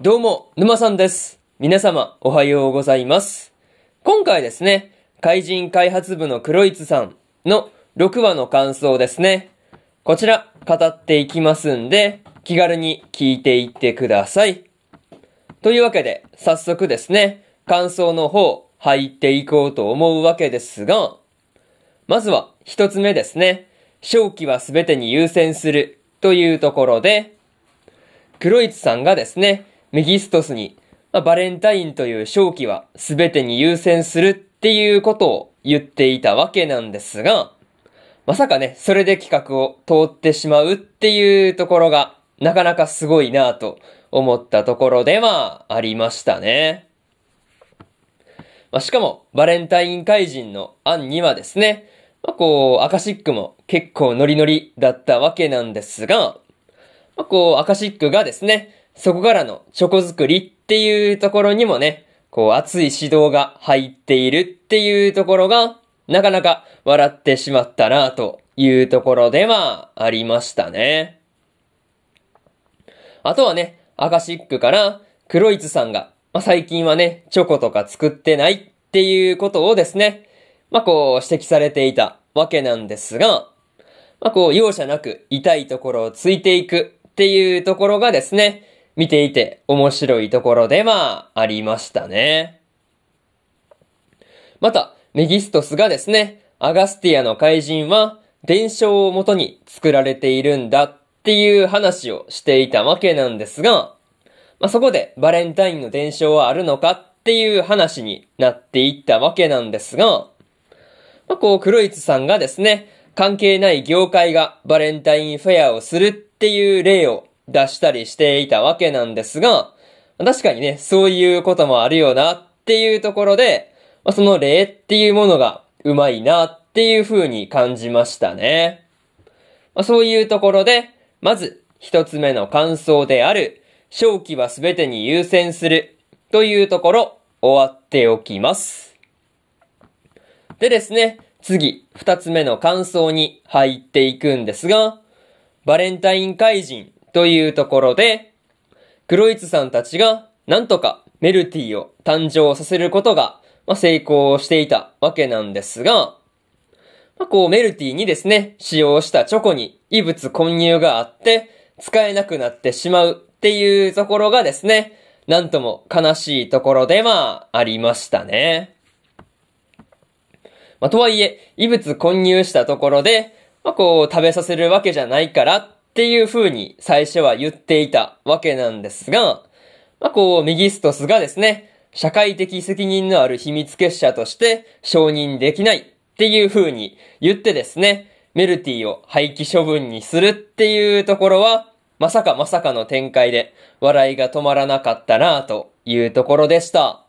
どうも、沼さんです。皆様、おはようございます。今回ですね、怪人開発部の黒いつさんの6話の感想ですね。こちら、語っていきますんで、気軽に聞いていってください。というわけで、早速ですね、感想の方、入っていこうと思うわけですが、まずは、一つ目ですね。正気は全てに優先するというところで、黒いつさんがですね、メギストスに、まあ、バレンタインという正気は全てに優先するっていうことを言っていたわけなんですが、まさかね、それで企画を通ってしまうっていうところが、なかなかすごいなぁと思ったところではありましたね。まあ、しかも、バレンタイン怪人の案にはですね、まあ、こう、アカシックも結構ノリノリだったわけなんですが、まあ、こう、アカシックがですね、そこからのチョコ作りっていうところにもね、こう、熱い指導が入っているっていうところが、なかなか笑ってしまったなというところではありましたね。あとはね、アカシックから、クロイツさんが、まあ、最近はね、チョコとか作ってないっていうことをですね、まあ、こう指摘されていたわけなんですが、まあ、こう容赦なく痛いところをついていくっていうところがですね、見ていて面白いところではありましたね。また、メギストスがですね、アガスティアの怪人は伝承をもとに作られているんだっていう話をしていたわけなんですが、まあ、そこでバレンタインの伝承はあるのかっていう話になっていったわけなんですが、まあ、こう、クロイツさんがですね、関係ない業界がバレンタインフェアをするっていう例を出したりしていたわけなんですが、確かにね、そういうこともあるよなっていうところで、まあ、その例っていうものがうまいなっていう風に感じましたね。まあ、そういうところで、まず一つ目の感想である、正気は全てに優先するというところ終わっておきます。でですね、次、二つ目の感想に入っていくんですが、バレンタイン怪人というところで、クロイツさんたちがなんとかメルティを誕生させることが、まあ、成功していたわけなんですが、まあ、こうメルティにですね、使用したチョコに異物混入があって、使えなくなってしまうっていうところがですね、なんとも悲しいところではありましたね。まあ、とはいえ、異物混入したところで、まあ、こう、食べさせるわけじゃないからっっていう風に最初は言っていたわけなんですが、まあ、こう、メギストスがですね、社会的責任のある秘密結社として承認できないっていう風に言ってですね、メルティを廃棄処分にするっていうところは、まさかまさかの展開で笑いが止まらなかったなというところでした。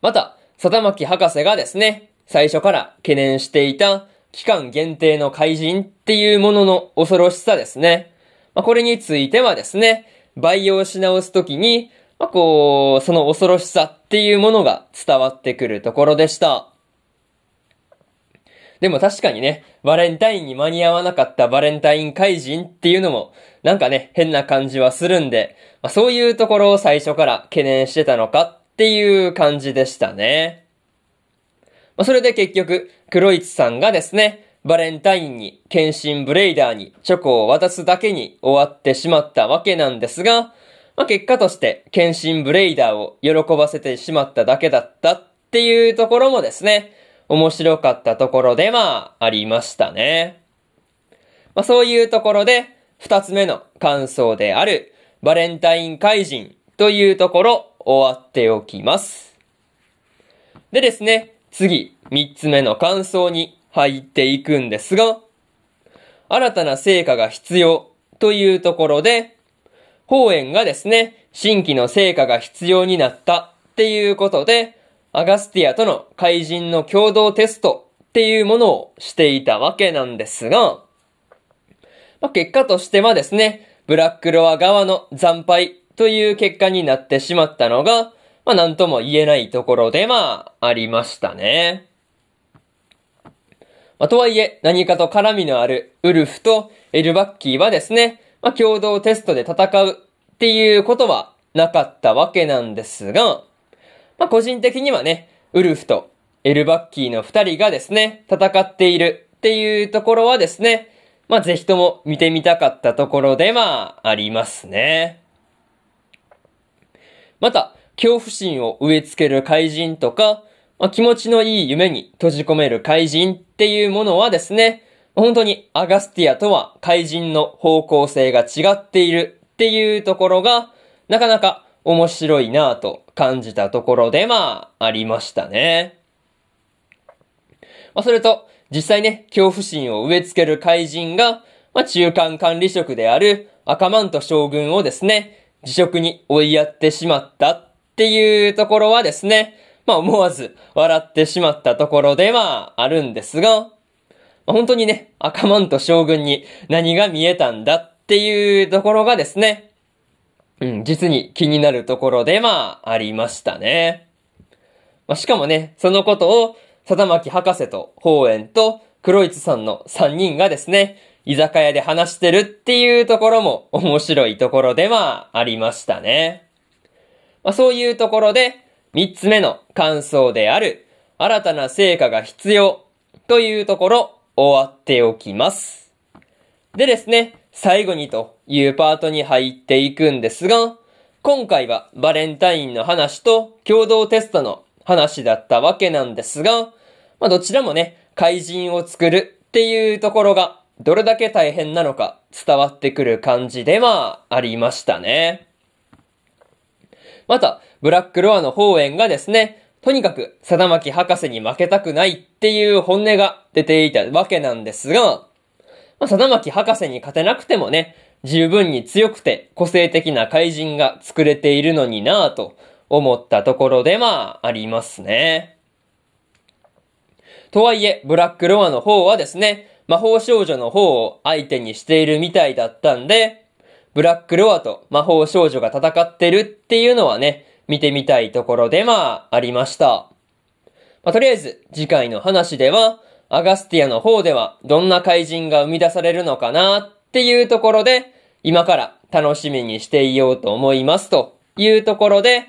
また、貞巻博士がですね、最初から懸念していた期間限定の怪人っていうものの恐ろしさですね。まあ、これについてはですね、培養し直すときに、まあ、こう、その恐ろしさっていうものが伝わってくるところでした。でも確かにね、バレンタインに間に合わなかったバレンタイン怪人っていうのも、なんかね、変な感じはするんで、まあ、そういうところを最初から懸念してたのかっていう感じでしたね。まあ、それで結局、クロイツさんがですね、バレンタインに、ケンシンブレイダーにチョコを渡すだけに終わってしまったわけなんですが、まあ、結果として、ケンシンブレイダーを喜ばせてしまっただけだったっていうところもですね、面白かったところではありましたね。まあ、そういうところで、二つ目の感想である、バレンタイン怪人というところ、終わっておきます。でですね、次、三つ目の感想に入っていくんですが、新たな成果が必要というところで、法園がですね、新規の成果が必要になったっていうことで、アガスティアとの怪人の共同テストっていうものをしていたわけなんですが、まあ、結果としてはですね、ブラックロア側の惨敗という結果になってしまったのが、まあなんとも言えないところでまあありましたね。まあとはいえ何かと絡みのあるウルフとエルバッキーはですね、まあ共同テストで戦うっていうことはなかったわけなんですが、まあ個人的にはね、ウルフとエルバッキーの二人がですね、戦っているっていうところはですね、まあぜひとも見てみたかったところではありますね。また、恐怖心を植え付ける怪人とか、まあ、気持ちのいい夢に閉じ込める怪人っていうものはですね、本当にアガスティアとは怪人の方向性が違っているっていうところが、なかなか面白いなぁと感じたところでまあ、ありましたね。まあ、それと、実際ね、恐怖心を植え付ける怪人が、まあ、中間管理職である赤マント将軍をですね、辞職に追いやってしまったっていうところはですね、まあ思わず笑ってしまったところではあるんですが、まあ、本当にね、赤マント将軍に何が見えたんだっていうところがですね、うん、実に気になるところでまありましたね。まあ、しかもね、そのことを、貞巻博士と法園と黒市さんの3人がですね、居酒屋で話してるっていうところも面白いところではありましたね。まあ、そういうところで、三つ目の感想である、新たな成果が必要というところ、終わっておきます。でですね、最後にというパートに入っていくんですが、今回はバレンタインの話と共同テストの話だったわけなんですが、まあどちらもね、怪人を作るっていうところがどれだけ大変なのか伝わってくる感じではありましたね。また、ブラックロアの方園がですね、とにかく、貞巻博士に負けたくないっていう本音が出ていたわけなんですが、まあ、貞巻博士に勝てなくてもね、十分に強くて個性的な怪人が作れているのになぁと思ったところでまあありますね。とはいえ、ブラックロアの方はですね、魔法少女の方を相手にしているみたいだったんで、ブラックロアと魔法少女が戦ってるっていうのはね、見てみたいところでまあ、ありました。まあ、とりあえず、次回の話では、アガスティアの方ではどんな怪人が生み出されるのかなっていうところで、今から楽しみにしていようと思いますというところで、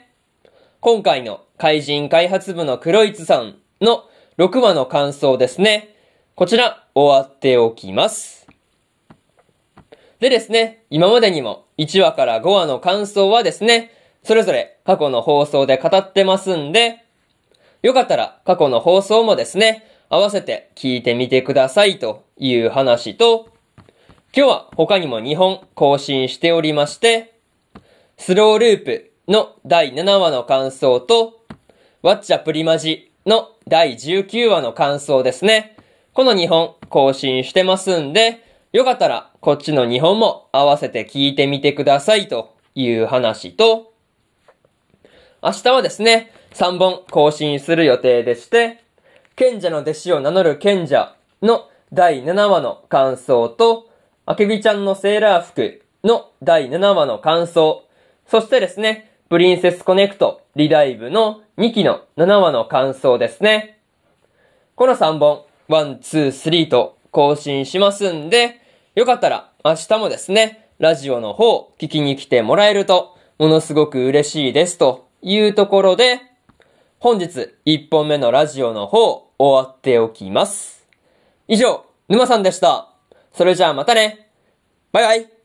今回の怪人開発部の黒ツさんの6話の感想ですね。こちら終わっておきます。でですね、今までにも1話から5話の感想はですね、それぞれ過去の放送で語ってますんで、よかったら過去の放送もですね、合わせて聞いてみてくださいという話と、今日は他にも2本更新しておりまして、スローループの第7話の感想と、ワッチャプリマジの第19話の感想ですね。この2本更新してますんで、よかったらこっちの2本も合わせて聞いてみてくださいという話と、明日はですね、3本更新する予定でして、賢者の弟子を名乗る賢者の第7話の感想と、あけびちゃんのセーラー服の第7話の感想、そしてですね、プリンセスコネクトリダイブの2期の7話の感想ですね。この3本、1、2、3と更新しますんで、よかったら明日もですね、ラジオの方聞きに来てもらえると、ものすごく嬉しいですというところで、本日1本目のラジオの方終わっておきます。以上、沼さんでした。それじゃあまたね。バイバイ。